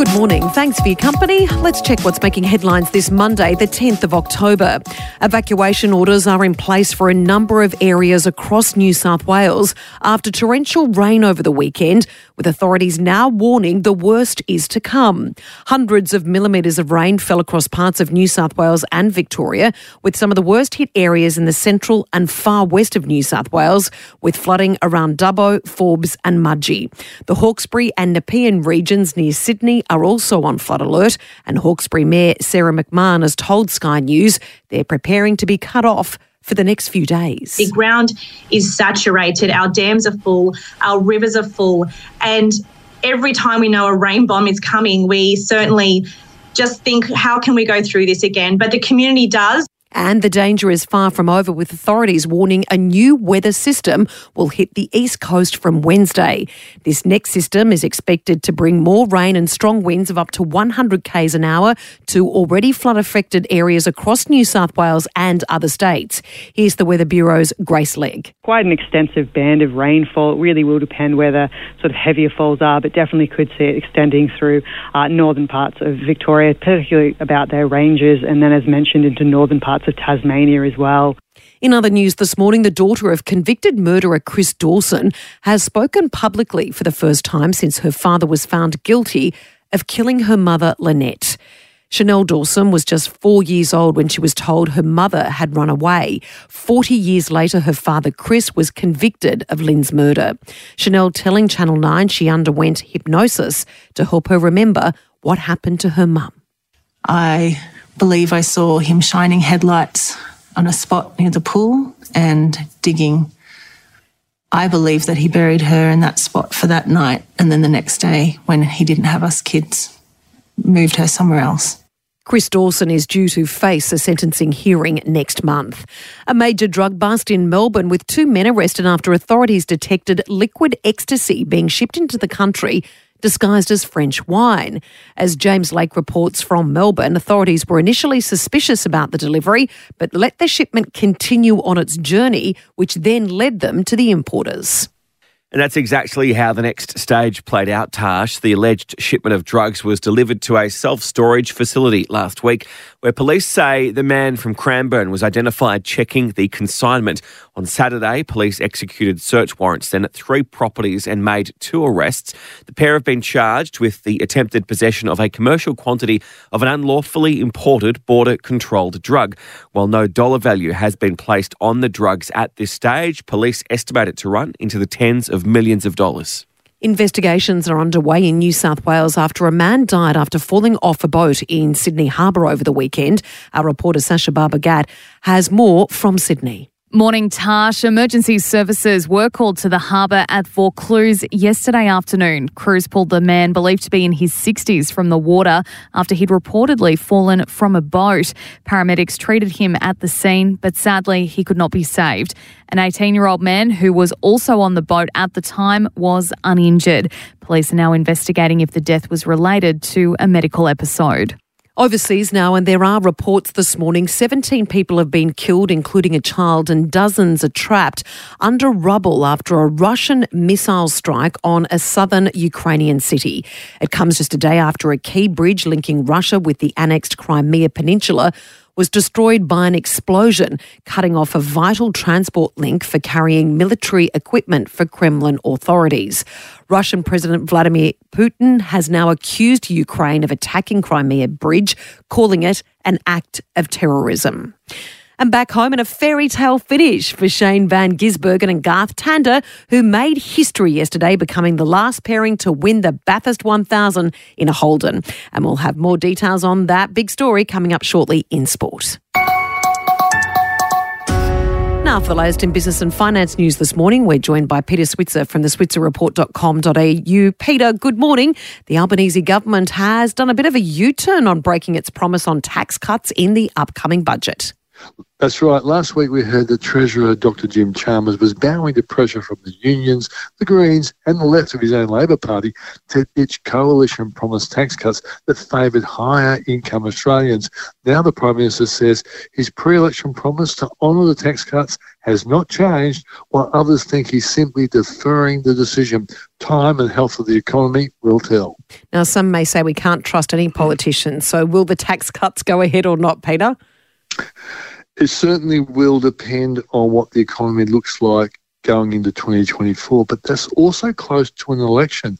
Good morning. Thanks for your company. Let's check what's making headlines this Monday, the 10th of October. Evacuation orders are in place for a number of areas across New South Wales after torrential rain over the weekend, with authorities now warning the worst is to come. Hundreds of millimetres of rain fell across parts of New South Wales and Victoria, with some of the worst hit areas in the central and far west of New South Wales, with flooding around Dubbo, Forbes, and Mudgee. The Hawkesbury and Nepean regions near Sydney are also on flood alert, and Hawkesbury Mayor Sarah McMahon has told Sky News they're preparing to be cut off for the next few days. The ground is saturated, our dams are full, our rivers are full, and every time we know a rain bomb is coming, we certainly just think, how can we go through this again? But the community does. And the danger is far from over, with authorities warning a new weather system will hit the east coast from Wednesday. This next system is expected to bring more rain and strong winds of up to 100 k's an hour to already flood affected areas across New South Wales and other states. Here's the Weather Bureau's Grace Legg. Quite an extensive band of rainfall. It really will depend where the sort of heavier falls are, but definitely could see it extending through uh, northern parts of Victoria, particularly about their ranges, and then, as mentioned, into northern parts parts of Tasmania as well. In other news this morning, the daughter of convicted murderer Chris Dawson has spoken publicly for the first time since her father was found guilty of killing her mother, Lynette. Chanel Dawson was just four years old when she was told her mother had run away. Forty years later, her father, Chris, was convicted of Lynn's murder. Chanel telling Channel 9 she underwent hypnosis to help her remember what happened to her mum. I believe I saw him shining headlights on a spot near the pool and digging. I believe that he buried her in that spot for that night, and then the next day, when he didn't have us kids, moved her somewhere else. Chris Dawson is due to face a sentencing hearing next month. A major drug bust in Melbourne with two men arrested after authorities detected liquid ecstasy being shipped into the country disguised as French wine. As James Lake reports from Melbourne, authorities were initially suspicious about the delivery, but let the shipment continue on its journey, which then led them to the importers. And that's exactly how the next stage played out, Tash. The alleged shipment of drugs was delivered to a self storage facility last week, where police say the man from Cranbourne was identified checking the consignment. On Saturday, police executed search warrants then at three properties and made two arrests. The pair have been charged with the attempted possession of a commercial quantity of an unlawfully imported border controlled drug. While no dollar value has been placed on the drugs at this stage, police estimate it to run into the tens of of millions of dollars. Investigations are underway in New South Wales after a man died after falling off a boat in Sydney Harbour over the weekend. Our reporter Sasha Barbagat has more from Sydney. Morning, Tash. Emergency services were called to the harbour at Vaucluse yesterday afternoon. Crews pulled the man believed to be in his 60s from the water after he'd reportedly fallen from a boat. Paramedics treated him at the scene, but sadly, he could not be saved. An 18 year old man who was also on the boat at the time was uninjured. Police are now investigating if the death was related to a medical episode. Overseas now, and there are reports this morning 17 people have been killed, including a child, and dozens are trapped under rubble after a Russian missile strike on a southern Ukrainian city. It comes just a day after a key bridge linking Russia with the annexed Crimea Peninsula was destroyed by an explosion, cutting off a vital transport link for carrying military equipment for Kremlin authorities. Russian President Vladimir Putin has now accused Ukraine of attacking Crimea Bridge, calling it an act of terrorism. And back home in a fairy tale finish for Shane Van Gisbergen and Garth Tander, who made history yesterday, becoming the last pairing to win the Bathurst 1000 in a Holden. And we'll have more details on that big story coming up shortly in sport. Now, for the latest in business and finance news this morning, we're joined by Peter Switzer from the switzerreport.com.au. Peter, good morning. The Albanese government has done a bit of a U turn on breaking its promise on tax cuts in the upcoming budget. That's right. Last week we heard that Treasurer Dr. Jim Chalmers was bowing to pressure from the unions, the Greens, and the left of his own Labor Party to ditch coalition promised tax cuts that favoured higher income Australians. Now the Prime Minister says his pre election promise to honour the tax cuts has not changed, while others think he's simply deferring the decision. Time and health of the economy will tell. Now, some may say we can't trust any politician, so will the tax cuts go ahead or not, Peter? It certainly will depend on what the economy looks like going into 2024, but that's also close to an election.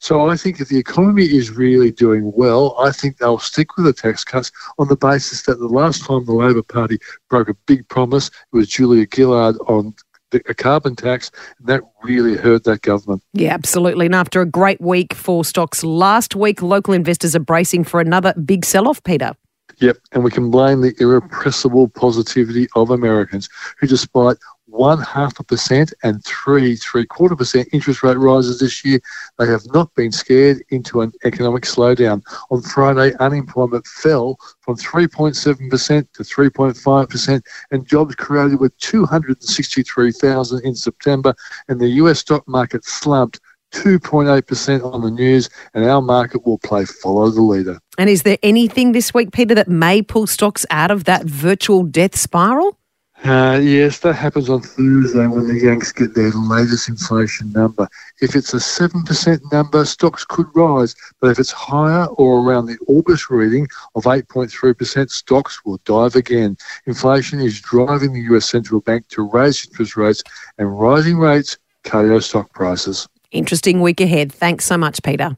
So I think if the economy is really doing well, I think they'll stick with the tax cuts on the basis that the last time the Labor Party broke a big promise, it was Julia Gillard on a carbon tax, and that really hurt that government. Yeah, absolutely. And after a great week for stocks last week, local investors are bracing for another big sell off, Peter. Yep, and we can blame the irrepressible positivity of Americans who, despite one half a percent and three three quarter percent interest rate rises this year, they have not been scared into an economic slowdown. On Friday, unemployment fell from 3.7% to 3.5%, and jobs created were 263,000 in September, and the US stock market slumped 2.8% on the news, and our market will play follow the leader. And is there anything this week, Peter, that may pull stocks out of that virtual death spiral? Uh, yes, that happens on Thursday when the Yanks get their latest inflation number. If it's a 7% number, stocks could rise, but if it's higher or around the August reading of 8.3%, stocks will dive again. Inflation is driving the US central bank to raise interest rates, and rising rates KO stock prices. Interesting week ahead. Thanks so much, Peter.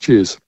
Cheers.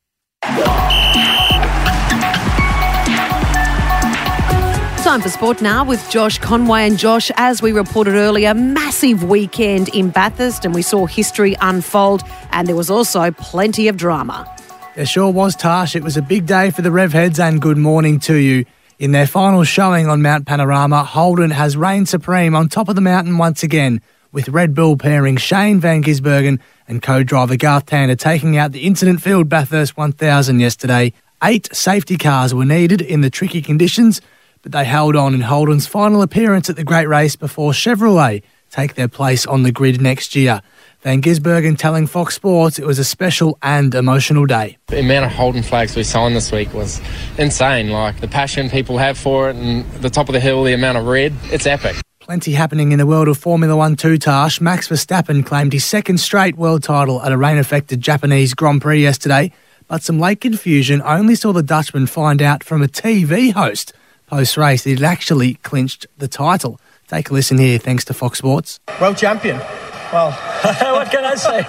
Time for sport now with Josh Conway. And Josh, as we reported earlier, massive weekend in Bathurst, and we saw history unfold, and there was also plenty of drama. There sure was, Tash. It was a big day for the Rev Heads, and good morning to you. In their final showing on Mount Panorama, Holden has reigned supreme on top of the mountain once again, with Red Bull pairing Shane Van Gisbergen and co-driver Garth Tander taking out the incident-filled Bathurst 1000 yesterday. Eight safety cars were needed in the tricky conditions, but they held on in Holden's final appearance at the Great Race before Chevrolet take their place on the grid next year. Van Gisbergen telling Fox Sports it was a special and emotional day. The amount of Holden flags we signed this week was insane. Like the passion people have for it and the top of the hill, the amount of red, it's epic. Plenty happening in the world of Formula One two Tash. Max Verstappen claimed his second straight world title at a rain affected Japanese Grand Prix yesterday, but some late confusion only saw the Dutchman find out from a TV host post race that he'd actually clinched the title. Take a listen here, thanks to Fox Sports. World champion. Well, what can I say?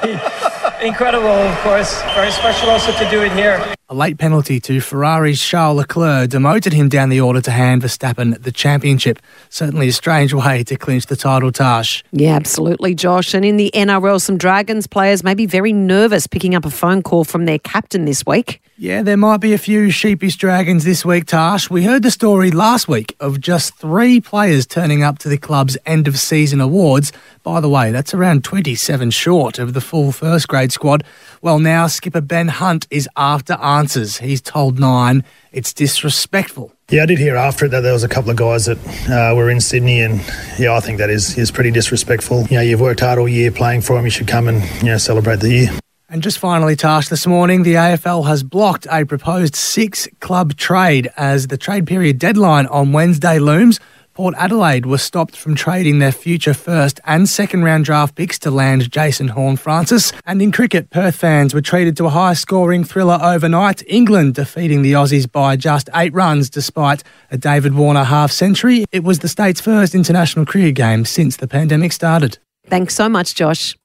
Incredible, of course. Very special also to do it here. A late penalty to Ferrari's Charles Leclerc demoted him down the order to hand Verstappen the championship. Certainly a strange way to clinch the title, Tash. Yeah, absolutely, Josh. And in the NRL, some Dragons players may be very nervous picking up a phone call from their captain this week. Yeah, there might be a few sheepish Dragons this week, Tash. We heard the story last week of just three players turning up to the club's end of season awards. By the way, that's around 27 short of the full first grade squad. Well, now skipper Ben Hunt is after answers. He's told Nine it's disrespectful. Yeah, I did hear after it that there was a couple of guys that uh, were in Sydney, and yeah, I think that is is pretty disrespectful. You know, you've worked hard all year playing for them. You should come and you know celebrate the year. And just finally, Tash, this morning, the AFL has blocked a proposed six club trade as the trade period deadline on Wednesday looms. Port Adelaide was stopped from trading their future first and second round draft picks to land Jason Horne-Francis. And in cricket, Perth fans were treated to a high scoring thriller overnight. England defeating the Aussies by just eight runs despite a David Warner half century. It was the state's first international cricket game since the pandemic started. Thanks so much, Josh.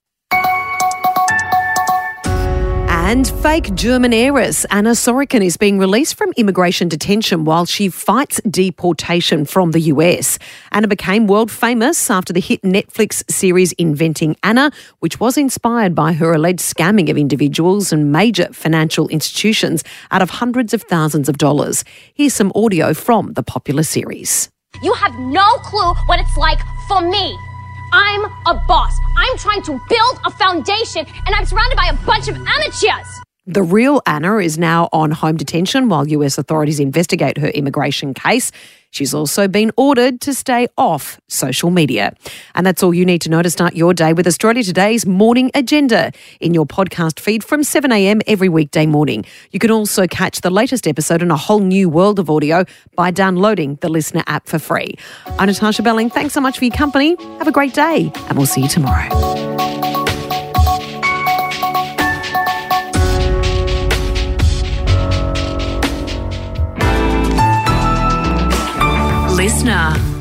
And fake German heiress Anna Sorokin is being released from immigration detention while she fights deportation from the US. Anna became world famous after the hit Netflix series Inventing Anna, which was inspired by her alleged scamming of individuals and major financial institutions out of hundreds of thousands of dollars. Here's some audio from the popular series. You have no clue what it's like for me. I'm a boss. I'm trying to build a foundation and I'm surrounded by a bunch of amateurs. The real Anna is now on home detention while US authorities investigate her immigration case. She's also been ordered to stay off social media. And that's all you need to know to start your day with Australia Today's morning agenda in your podcast feed from 7am every weekday morning. You can also catch the latest episode in a whole new world of audio by downloading the LiSTNR app for free. I'm Natasha Belling. Thanks so much for your company. Have a great day, and we'll see you tomorrow. LiSTNR.